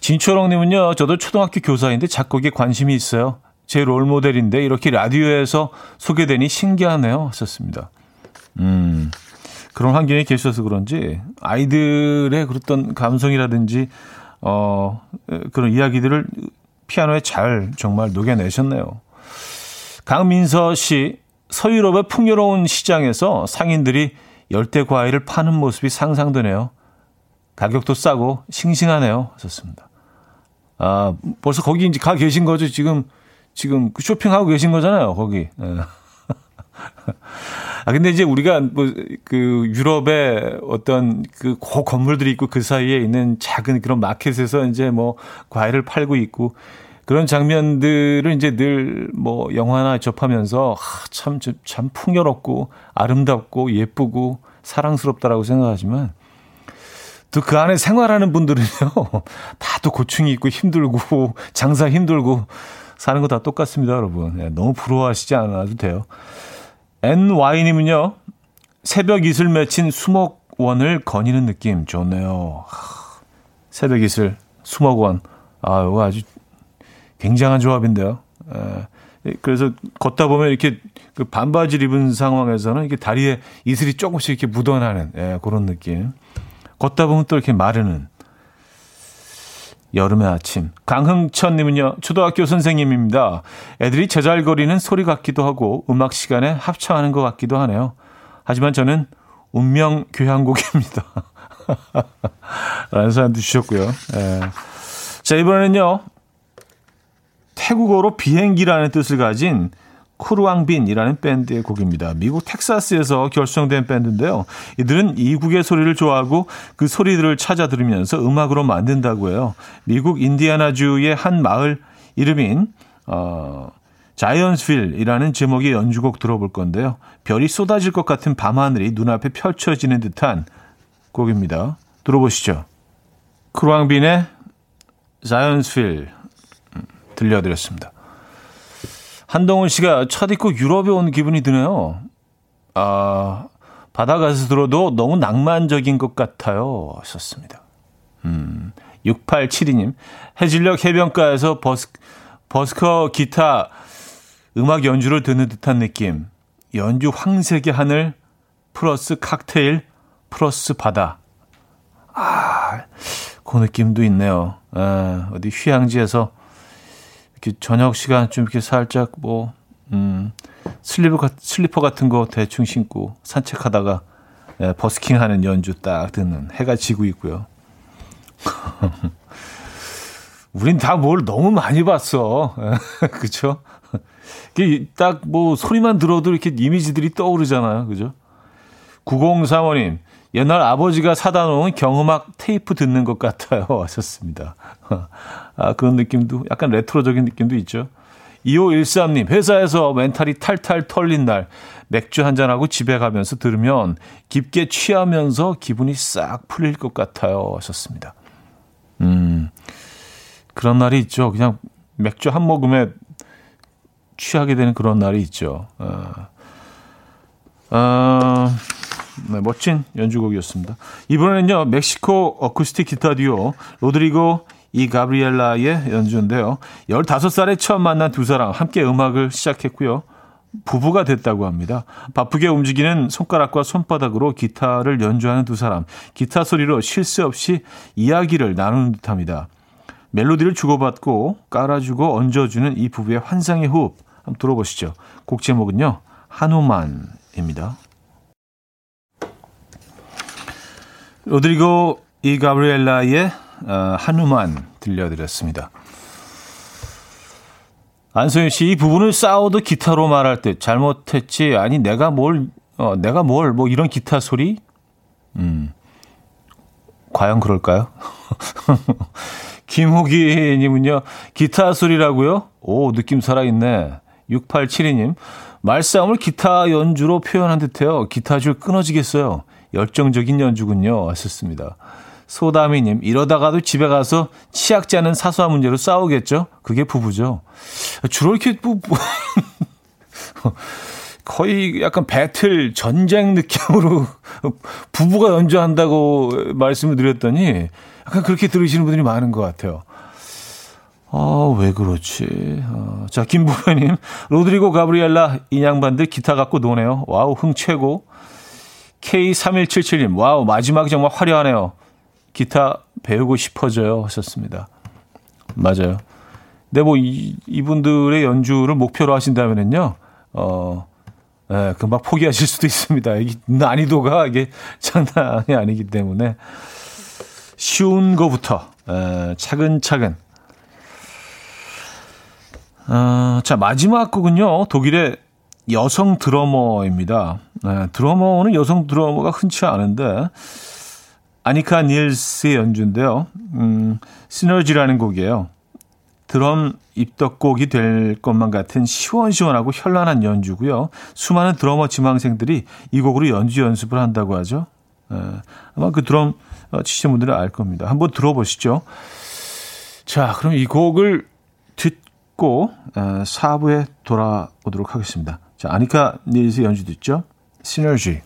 [SPEAKER 1] 진초롱님은요, 저도 초등학교 교사인데 작곡에 관심이 있어요. 제 role model인데 이렇게 라디오에서 소개되니 신기하네요. 하셨습니다. 음, 그런 환경에 계셔서 그런지 아이들의 그랬던 감성이라든지, 어, 그런 이야기들을 피아노에 잘 정말 녹여내셨네요. 강민서 씨, 서유럽의 풍요로운 시장에서 상인들이 열대 과일을 파는 모습이 상상되네요. 가격도 싸고 싱싱하네요. 하셨습니다. 아, 벌써 거기 이제 가 계신 거죠? 지금, 지금 그 쇼핑하고 계신 거잖아요. 거기. 예. 아, 근데 이제 우리가 뭐, 그 유럽의 어떤 그 고 건물들이 있고 그 사이에 있는 작은 그런 마켓에서 이제 뭐 과일을 팔고 있고 그런 장면들을 이제 늘 뭐 영화나 접하면서 아, 참, 참 풍요롭고 아름답고 예쁘고 사랑스럽다라고 생각하지만 또 그 안에 생활하는 분들은요, 다 또 고충이 있고 힘들고 장사 힘들고 사는 거 다 똑같습니다, 여러분. 네, 너무 부러워하시지 않아도 돼요. NY님은요, 새벽 이슬 맺힌 수목원을 거니는 느낌 좋네요. 새벽 이슬, 수목원. 아, 이거 아주 굉장한 조합인데요. 에, 그래서 걷다 보면 이렇게 그 반바지를 입은 상황에서는 이게 다리에 이슬이 조금씩 이렇게 묻어나는 예, 그런 느낌. 걷다 보면 또 이렇게 마르는 여름의 아침. 강흥천님은요, 초등학교 선생님입니다. 애들이 제잘거리는 소리 같기도 하고 음악 시간에 합창하는 것 같기도 하네요. 하지만 저는 운명 교향곡입니다. 라는 사연도 주셨고요. 예. 자, 이번에는요, 태국어로 비행기라는 뜻을 가진 쿠르왕빈이라는 밴드의 곡입니다. 미국 텍사스에서 결성된 밴드인데요. 이들은 이국의 소리를 좋아하고 그 소리들을 찾아 들으면서 음악으로 만든다고 해요. 미국 인디아나주의 한 마을 이름인 어, 자이언스빌이라는 제목의 연주곡 들어볼 건데요. 별이 쏟아질 것 같은 밤하늘이 눈앞에 펼쳐지는 듯한 곡입니다. 들어보시죠. 크루앙빈의 자이언스빌 음, 들려드렸습니다. 한동훈 씨가 첫 입고 유럽에 온 기분이 드네요. 아, 바다 가서 들어도 너무 낭만적인 것 같아요. 하셨습니다. 음, 6872님. 해질녘 해변가에서 버스, 버스커 기타 음악 연주를 듣는 듯한 느낌. 연주 황색의 하늘 플러스 칵테일 플러스 바다. 아, 그 느낌도 있네요. 아, 어디 휴양지에서 이렇게 저녁 시간 좀 이렇게 살짝 뭐, 음, 슬리퍼, 슬리퍼 같은 거 대충 신고 산책하다가 예, 버스킹 하는 연주 딱 듣는 해가 지고 있고요. 우린 다 뭘 너무 많이 봤어. 그쵸? 딱 뭐 소리만 들어도 이렇게 이미지들이 떠오르잖아요. 그죠? 9035님, 옛날 아버지가 사다 놓은 경음악 테이프 듣는 것 같아요. 하셨습니다. 아, 그런 느낌도, 약간 레트로적인 느낌도 있죠. 2513님, 회사에서 멘탈이 탈탈 털린 날, 맥주 한잔하고 집에 가면서 들으면 깊게 취하면서 기분이 싹 풀릴 것 같아요. 하셨습니다. 음, 그런 날이 있죠. 그냥 맥주 한 모금에 취하게 되는 그런 날이 있죠. 어, 어, 네, 멋진 연주곡이었습니다. 이번에는요, 멕시코 어쿠스틱 기타 듀오 로드리고 이 가브리엘라의 연주인데요. 15살에 처음 만난 두 사람 함께 음악을 시작했고요. 부부가 됐다고 합니다. 바쁘게 움직이는 손가락과 손바닥으로 기타를 연주하는 두 사람. 기타 소리로 쉴 새 없이 이야기를 나누는 듯합니다. 멜로디를 주고받고 깔아주고 얹어주는 이 부부의 환상의 호흡. 한번 들어보시죠. 곡 제목은요. 한우만입니다. 로드리고 이 가브리엘라의 어, 한우만 들려드렸습니다. 안소연 씨, 이 부분을 싸워도 기타로 말할 때 잘못했지. 아니, 내가 뭘, 어, 내가 뭘, 뭐 이런 기타 소리? 음, 과연 그럴까요? 김호기님은요, 기타 소리라고요? 오, 느낌 살아있네. 6872님, 말싸움을 기타 연주로 표현한 듯해요. 기타 줄 끊어지겠어요. 열정적인 연주군요. 하셨습니다. 소다미님, 이러다가도 집에 가서 치약지 않은 사소한 문제로 싸우겠죠? 그게 부부죠. 주로 이렇게 뭐, 뭐 거의 약간 배틀, 전쟁 느낌으로 부부가 연주한다고 말씀을 드렸더니 약간 그렇게 들으시는 분들이 많은 것 같아요. 아, 왜 그렇지? 어, 자, 김부현님, 로드리고 가브리엘라 이 양반들 기타 갖고 노네요. 와우, 흥 최고. K3177님, 와우, 마지막이 정말 화려하네요. 기타 배우고 싶어져요. 하셨습니다. 맞아요. 근데 뭐, 이, 이분들의 연주를 목표로 하신다면은요, 어, 예, 금방 포기하실 수도 있습니다. 이 난이도가 이게 장난이 아니기 때문에 쉬운 거부터, 예, 차근차근. 어, 자, 마지막 곡은요, 독일의 여성 드러머입니다. 네, 드러머는 여성 드러머가 흔치 않은데 아니카 닐스의 연주인데요. 음, 시너지라는 곡이에요. 드럼 입덕곡이 될 것만 같은 시원시원하고 현란한 연주고요. 수많은 드러머 지망생들이 이 곡으로 연주 연습을 한다고 하죠. 에, 네, 아마 그 드럼 치시는 분들은 알 겁니다. 한번 들어보시죠. 자, 그럼 이 곡을 듣고 에, 4부에 돌아오도록 하겠습니다. 자, 아니카 닐스 연주 듣죠? 시너지.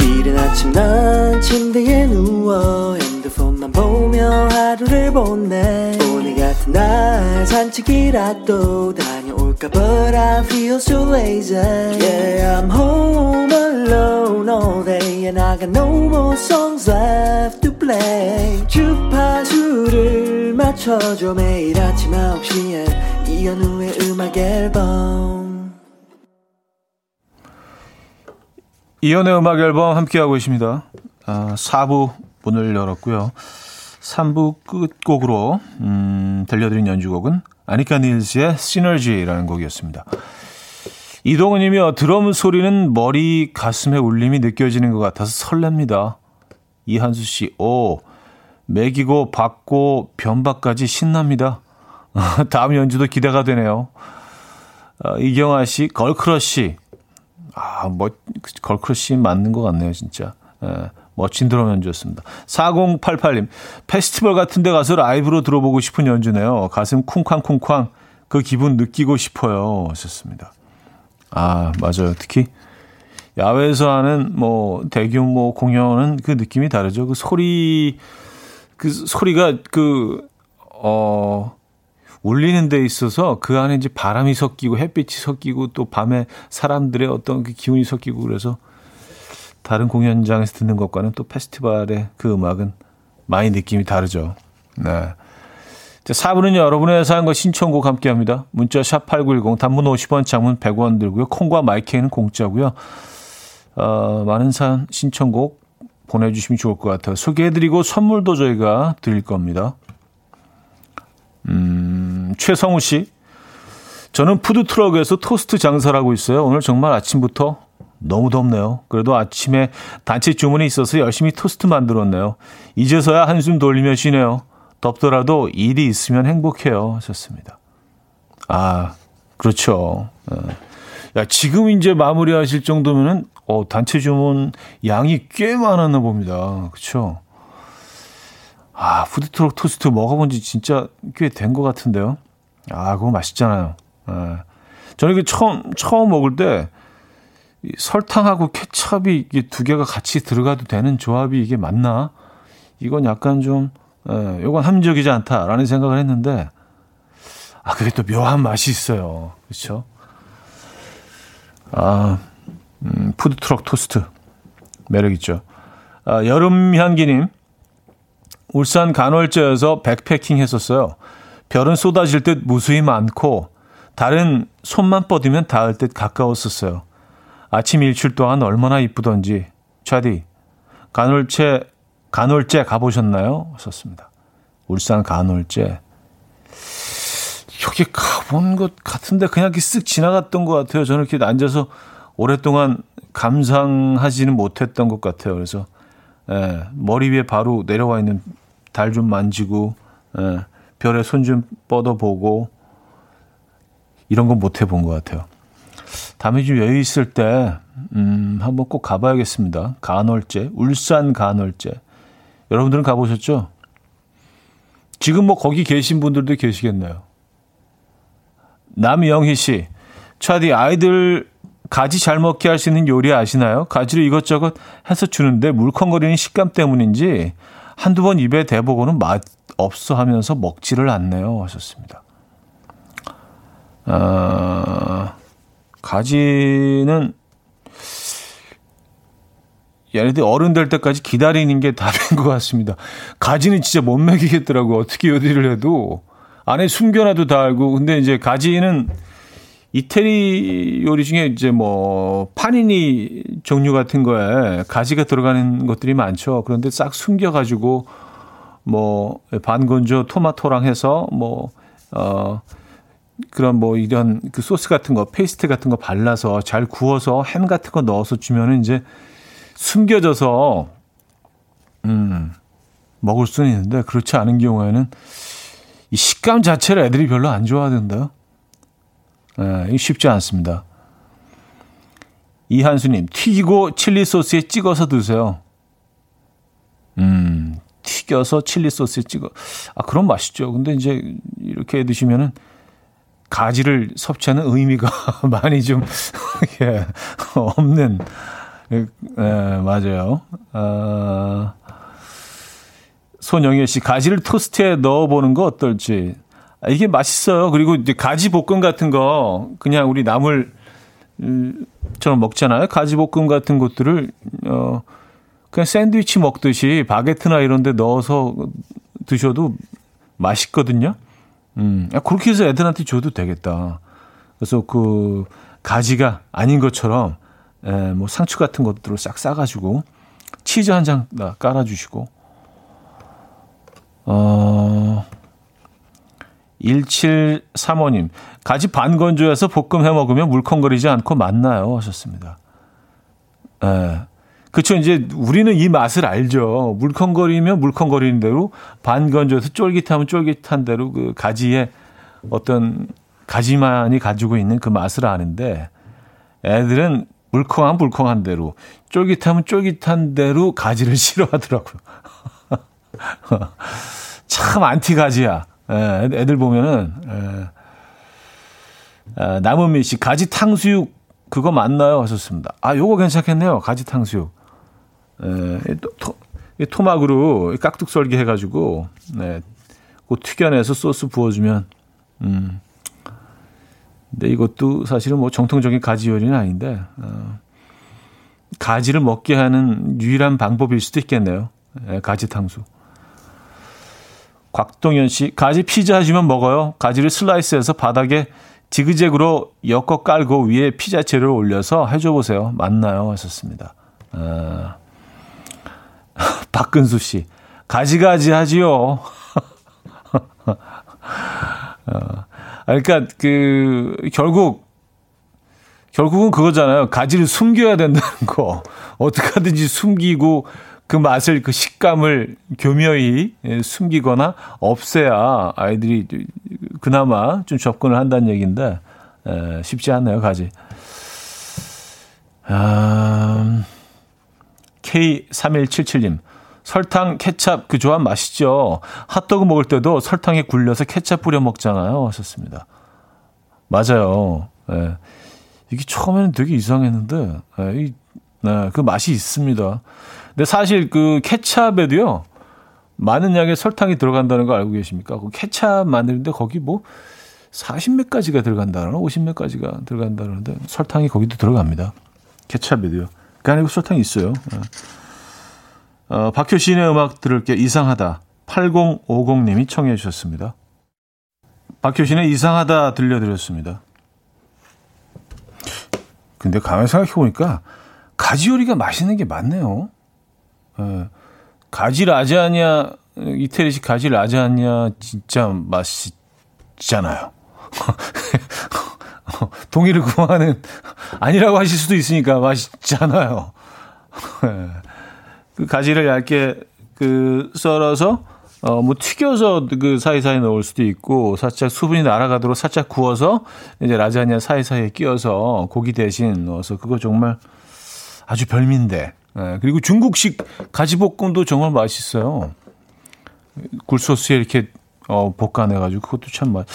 [SPEAKER 1] 이른 아침 난 침대에 누워 핸드폰만 보며 하루를 보내 오늘 같은 날 산책이라도 다녀올까 But I feel so lazy Yeah, I'm home alone all day And I got no more songs left to play 주파수를 맞춰줘 매일 아침 9시에 이현우의 음악 앨범 이현우의 음악 앨범 함께하고 있습니다. 아, 4부 문을 열었고요. 3부 끝곡으로 음, 들려드린 연주곡은 아니카 닐스의 시너지라는 곡이었습니다. 이동훈 님이요. 드럼 소리는 머리 가슴에 울림이 느껴지는 것 같아서 설렙니다. 이한수 씨, 오 매기고 받고 변박까지 신납니다. 다음 연주도 기대가 되네요. 아, 이경아 씨, girl crush. 아, 뭐, girl crush 맞는 것 같네요, 진짜. 예, 멋진 드럼 연주였습니다. 4088님, 페스티벌 같은 데 가서 라이브로 들어보고 싶은 연주네요. 가슴 쿵쾅쿵쾅 그 기분 느끼고 싶어요. 하셨습니다. 아, 맞아요. 특히 야외에서 하는 뭐 대규모 공연은 그 느낌이 다르죠. 그 소리, 그 소리가 그, 어, 울리는 데 있어서 그 안에 이제 바람이 섞이고 햇빛이 섞이고 또 밤에 사람들의 어떤 그 기운이 섞이고 그래서 다른 공연장에서 듣는 것과는 또 페스티벌의 그 음악은 많이 느낌이 다르죠. 네. 자, 4부는 여러분의 사연과 신청곡 함께 합니다. 문자 샵8910 단문 50원 장문 100원 들고요. 콩과 마이크는 공짜고요. 어, 많은 사연 신청곡 보내주시면 좋을 것 같아요. 소개해드리고 선물도 저희가 드릴 겁니다. 음, 최성우 씨. 저는 푸드트럭에서 토스트 장사를 하고 있어요. 오늘 정말 아침부터 너무 덥네요. 그래도 아침에 단체 주문이 있어서 열심히 토스트 만들었네요. 이제서야 한숨 돌리며 쉬네요. 덥더라도 일이 있으면 행복해요. 하셨습니다. 아, 그렇죠. 어. 야, 지금 이제 마무리하실 정도면은, 어, 단체 주문 양이 꽤 많았나 봅니다. 그렇죠. 아, 푸드트럭 토스트 먹어본 지 진짜 꽤 된 것 같은데요. 아, 그거 맛있잖아요. 아, 저는 이게 처음, 처음 먹을 때, 설탕하고 케첩이 이게 두 개가 같이 들어가도 되는 조합이 이게 맞나? 이건 약간 좀, 예, 이건 합리적이지 않다라는 생각을 했는데, 아, 그게 또 묘한 맛이 있어요. 그렇죠? 아, 음, 푸드트럭 토스트. 매력있죠. 아, 여름향기님, 울산 간월제에서 백패킹 했었어요. 별은 쏟아질 듯 무수히 많고, 다른 손만 뻗으면 닿을 듯 가까웠었어요. 아침 일출 또한 얼마나 이쁘던지. 차디, 간월제, 간월제 가보셨나요? 썼습니다. 울산 간월제. 여기 가본 것 같은데 그냥 이렇게 쓱 지나갔던 것 같아요. 저는 이렇게 앉아서 오랫동안 감상하지는 못했던 것 같아요. 그래서 예, 머리 위에 바로 내려와 있는 달 좀 만지고 예, 별에 손 좀 뻗어보고 이런 건 못 해본 것 같아요. 다음에 좀 여유 있을 때 음, 한번 꼭 가봐야겠습니다. 간월제, 울산 간월제. 여러분들은 가보셨죠? 지금 뭐 거기 계신 분들도 계시겠네요. 남영희 씨, 차디 아이들 가지 잘 먹게 할 수 있는 요리 아시나요? 가지를 이것저것 해서 주는데 물컹거리는 식감 때문인지 한두 번 입에 대보고는 맛 없어 하면서 먹지를 않네요. 하셨습니다. 아, 가지는 얘네들 어른 될 때까지 기다리는 게 답인 것 같습니다. 가지는 진짜 못 먹이겠더라고. 어떻게 요리를 해도. 안에 숨겨놔도 다 알고. 근데 이제 가지는 이태리 요리 중에 이제 뭐 파니니 종류 같은 거에 가지가 들어가는 것들이 많죠. 그런데 싹 숨겨가지고 뭐 반건조 토마토랑 해서 뭐, 어, 그런 뭐 이런 그 소스 같은 거, 페이스트 같은 거 발라서 잘 구워서 햄 같은 거 넣어서 주면은 이제 숨겨져서 음 먹을 수는 있는데 그렇지 않은 경우에는 이 식감 자체를 애들이 별로 안 좋아하던데요. 예, 쉽지 않습니다. 이한수님 튀기고 칠리 소스에 찍어서 드세요. 음 튀겨서 칠리 소스에 찍어 아 그런 맛있죠. 근데 이제 이렇게 드시면은 가지를 섭취하는 의미가 많이 좀 예, 없는 예, 맞아요. 아, 손영애 씨 가지를 토스트에 넣어보는 거 어떨지. 아, 이게 맛있어요. 그리고 이제 가지 볶음 같은 거 그냥 우리 나물 처럼 먹잖아요. 가지 볶음 같은 것들을 어 그냥 샌드위치 먹듯이 바게트나 이런 데 넣어서 드셔도 맛있거든요. 음, 그렇게 해서 애들한테 줘도 되겠다. 그래서 그 가지가 아닌 것처럼 에, 뭐 상추 같은 것들을 싹 싸가지고 치즈 한 장 깔아주시고 어, 1735님, 가지 반 건조해서 볶음 해 먹으면 물컹거리지 않고 맛나요. 하셨습니다. 예. 그쵸. 이제 우리는 이 맛을 알죠. 물컹거리면 물컹거리는 대로 반건조해서 쫄깃하면 쫄깃한 대로 그 가지의 어떤 가지만이 가지고 있는 그 맛을 아는데 애들은 물컹한 물컹한 대로 쫄깃하면 쫄깃한 대로 가지를 싫어하더라고요. 참 안티 가지야. 예, 애들 보면은 예. 아, 남은미 씨 가지 탕수육 그거 맞나요? 하셨습니다. 아, 요거 괜찮겠네요. 가지 탕수육. 예, 토, 토, 토막으로 깍둑 썰기 해가지고 네, 그 튀겨내서 소스 부어주면 음. 근데 이것도 사실은 뭐 정통적인 가지 요리는 아닌데 어, 가지를 먹게 하는 유일한 방법일 수도 있겠네요. 예, 가지 탕수. 곽동현 씨, 가지 피자 하시면 먹어요. 가지를 슬라이스해서 바닥에 지그재그로 엮어 깔고 위에 피자 재료를 올려서 해줘 보세요. 맞나요? 하셨습니다. 어, 박근수 씨, 가지가지 하지요. 어, 그러니까 그 결국 결국은 그거잖아요. 가지를 숨겨야 된다는 거. 어떻게 하든지 숨기고 그 맛을 그 식감을 교묘히 예, 숨기거나 없애야 아이들이 그나마 좀 접근을 한다는 얘기인데 에, 쉽지 않네요 가지. 아, K3177님 설탕, 케찹 그 조합 맛있죠. 핫도그 먹을 때도 설탕에 굴려서 케찹 뿌려 먹잖아요. 하셨습니다. 맞아요. 예. 이게 처음에는 되게 이상했는데 예, 이, 네, 그 맛이 있습니다. 근데 사실 그 케찹에도요 많은 양의 설탕이 들어간다는 거 알고 계십니까? 그 케찹 만드는데 거기 뭐 40몇 가지가 들어간다는 50몇 가지가 들어간다는데 설탕이 거기도 들어갑니다. 케찹에도요. 그 안에 설탕이 있어요. 예. 어, 박효신의 음악 들을게 이상하다. 8050님이 청해 주셨습니다. 박효신의 이상하다 들려드렸습니다. 근데 가만히 생각해보니까 가지 요리가 맛있는 게 많네요. 예, 가지 라자냐, 이태리식 가지 라자냐 진짜 맛있잖아요. 동의를 구하는 아니라고 하실 수도 있으니까 맛있잖아요. 예. 그 가지를 얇게 그 썰어서 어 뭐 튀겨서 그 사이사이 넣을 수도 있고 살짝 수분이 날아가도록 살짝 구워서 이제 라자냐 사이사이에 끼워서 고기 대신 넣어서 그거 정말 아주 별미인데. 예, 그리고 중국식 가지볶음도 정말 맛있어요. 굴소스에 이렇게 어 볶아내 가지고 그것도 참 맛.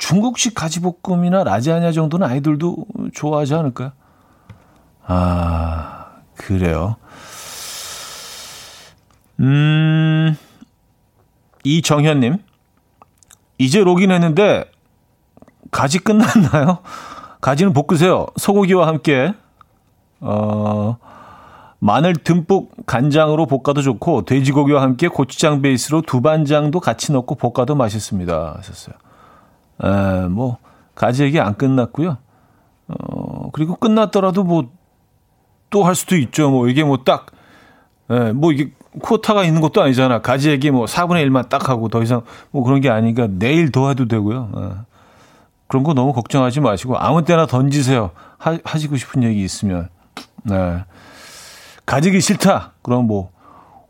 [SPEAKER 1] 중국식 가지볶음이나 라자냐 정도는 아이들도 좋아하지 않을까요? 아, 그래요. 음, 이정현님. 이제 로그인했는데, 가지 끝났나요? 가지는 볶으세요. 소고기와 함께, 어, 마늘 듬뿍 간장으로 볶아도 좋고, 돼지고기와 함께 고추장 베이스로 두반장도 같이 넣고 볶아도 맛있습니다. 하셨어요. 에, 뭐, 가지 얘기 안 끝났고요. 어, 그리고 끝났더라도 뭐, 또 할 수도 있죠. 뭐, 이게 뭐 딱, 에, 뭐, 이게 쿼타가 있는 것도 아니잖아. 가지액이 뭐 4분의 1만 딱 하고 더 이상 뭐 그런 게 아니니까 내일 더 해도 되고요. 예. 그런 거 너무 걱정하지 마시고 아무 때나 던지세요. 하, 하시고 싶은 얘기 있으면. 네. 가지기 싫다. 그럼 뭐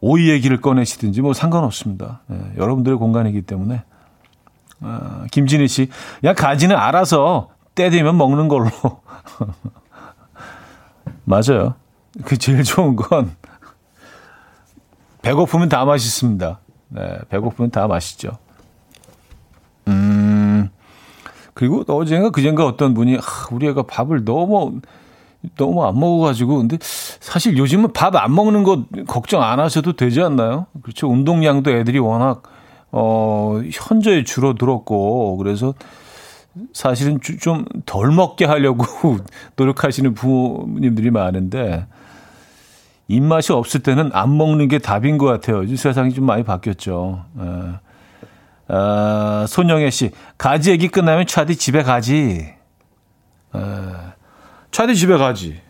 [SPEAKER 1] 오이 얘기를 꺼내시든지 뭐 상관없습니다. 네. 여러분들의 공간이기 때문에. 아, 김진희 씨, 야 가지는 알아서 때 되면 먹는 걸로. 맞아요. 그 제일 좋은 건 배고프면 다 맛있습니다. 네, 배고프면 다 맛있죠. 음, 그리고 어제가 그젠가 어떤 분이, 아, 우리 애가 밥을 너무, 너무 안 먹어가지고, 근데 사실 요즘은 밥 안 먹는 거 걱정 안 하셔도 되지 않나요? 그렇죠. 운동량도 애들이 워낙, 어, 현저히 줄어들었고, 그래서 사실은 좀 덜 먹게 하려고 노력하시는 부모님들이 많은데, 입맛이 없을 때는 안 먹는 게 답인 것 같아요. 세상이 좀 많이 바뀌었죠. 에. 아, 손영애 씨, 가지 얘기 끝나면 차디 집에 가지. 에. 차디 집에 가지.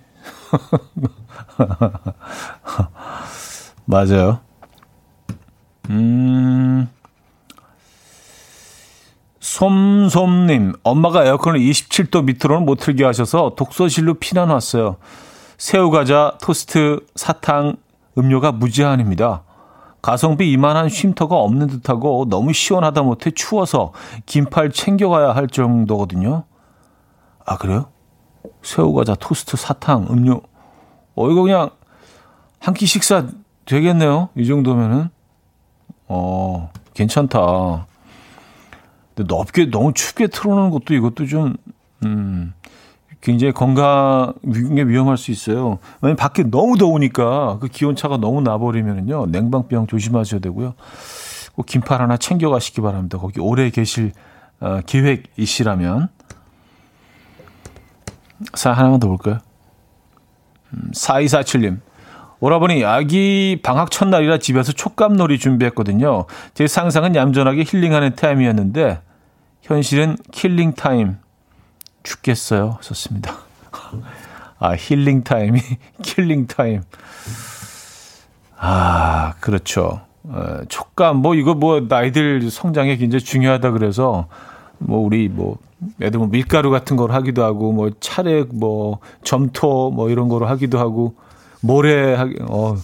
[SPEAKER 1] 맞아요. 음, 솜솜님, 엄마가 에어컨을 27도 밑으로는 못 틀게 하셔서 독서실로 피난 왔어요. 새우 과자, 토스트, 사탕, 음료가 무제한입니다. 가성비 이만한 쉼터가 없는 듯하고 너무 시원하다 못해 추워서 긴팔 챙겨가야 할 정도거든요. 아, 그래요? 새우 과자, 토스트, 사탕, 음료. 어, 이거 그냥 한 끼 식사 되겠네요. 이 정도면은. 어, 괜찮다. 근데 넓게, 너무 춥게 틀어놓는 것도 이것도 좀, 음, 굉장히 건강에 위험할 수 있어요. 왜냐면 밖에 너무 더우니까 그 기온 차가 너무 나버리면은요, 냉방병 조심하셔야 되고요. 꼭 긴팔 하나 챙겨가시기 바랍니다. 거기 오래 계실 어, 계획이시라면. 사 하나만 더 볼까요? 음, 4247님. 오라버니 아기 방학 첫날이라 집에서 촉감놀이 준비했거든요. 제 상상은 얌전하게 힐링하는 타임이었는데 현실은 killing time. 죽겠어요. 썼습니다. 아, healing time이 killing time. 아, 그렇죠. 어, 촉감 뭐 이거 뭐 아이들 성장에 굉장히 중요하다 그래서 뭐 우리 뭐 애들 뭐 밀가루 같은 걸 하기도 하고 뭐 찰흙 뭐 점토 뭐 이런 거로 하기도 하고 모래 하기 어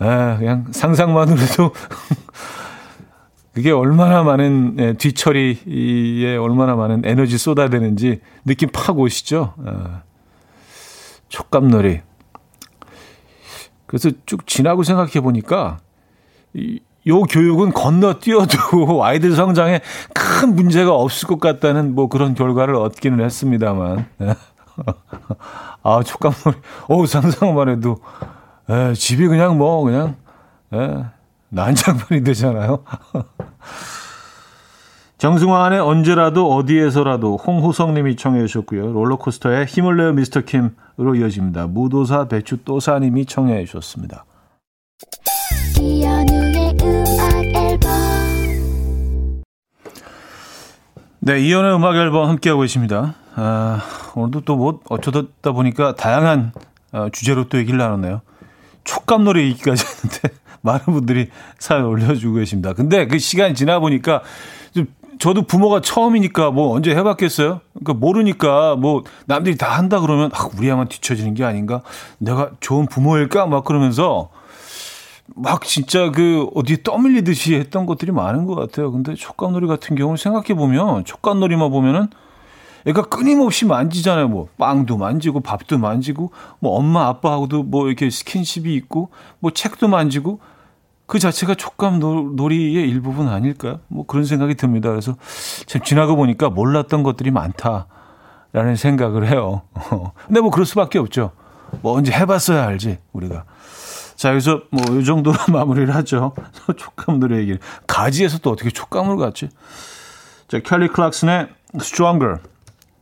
[SPEAKER 1] 에, 그냥 상상만으로도 그게 얼마나 많은 예, 뒤처리에 얼마나 많은 에너지 쏟아야 되는지 느낌 팍 오시죠? 어, 촉감놀이. 그래서 쭉 지나고 생각해 보니까 이, 요 교육은 건너뛰어도 아이들 성장에 큰 문제가 없을 것 같다는 뭐 그런 결과를 얻기는 했습니다만. 아, 촉감놀이. 오, 상상만 해도, 에, 집이 그냥 뭐, 그냥, 에, 난장판이 되잖아요. 정승환의 언제라도 어디에서라도 홍호성님이 청해 주셨고요. 롤러코스터의 힘을 내어 미스터 킴으로 이어집니다. 무도사 배추 또사님이 청해 주셨습니다. 네, 이연의 음악 앨범 함께하고 계십니다. 아, 오늘도 또 뭐 어쩌다 보니까 다양한 어, 주제로 또 얘기를 나눴네요. 촉감놀이 얘기까지 했는데 많은 분들이 사연 올려주고 계십니다. 근데 그 시간이 지나 보니까 좀 저도 부모가 처음이니까 뭐 언제 해봤겠어요? 그러니까 모르니까 뭐 남들이 다 한다 그러면 아, 우리 아만 뒤처지는 게 아닌가? 내가 좋은 부모일까? 막 그러면서 막 진짜 그 어디에 떠밀리듯이 했던 것들이 많은 것 같아요. 근데 촉감놀이 같은 경우는 생각해 보면 촉감놀이만 보면은 애가 끊임없이 만지잖아요. 뭐 빵도 만지고 밥도 만지고 뭐 엄마 아빠하고도 뭐 이렇게 스킨십이 있고 뭐 책도 만지고 그 자체가 촉감 놀이의 일부분 아닐까요? 뭐 그런 생각이 듭니다. 그래서 참 지나고 보니까 몰랐던 것들이 많다라는 생각을 해요. 근데 뭐 그럴 수밖에 없죠. 뭐 언제 해봤어야 알지 우리가. 자 여기서 뭐 이 정도로 마무리를 하죠. 촉감 놀이 얘기를 가지에서 또 어떻게 촉감을 갖지? 자 켈리 클락슨의 Stronger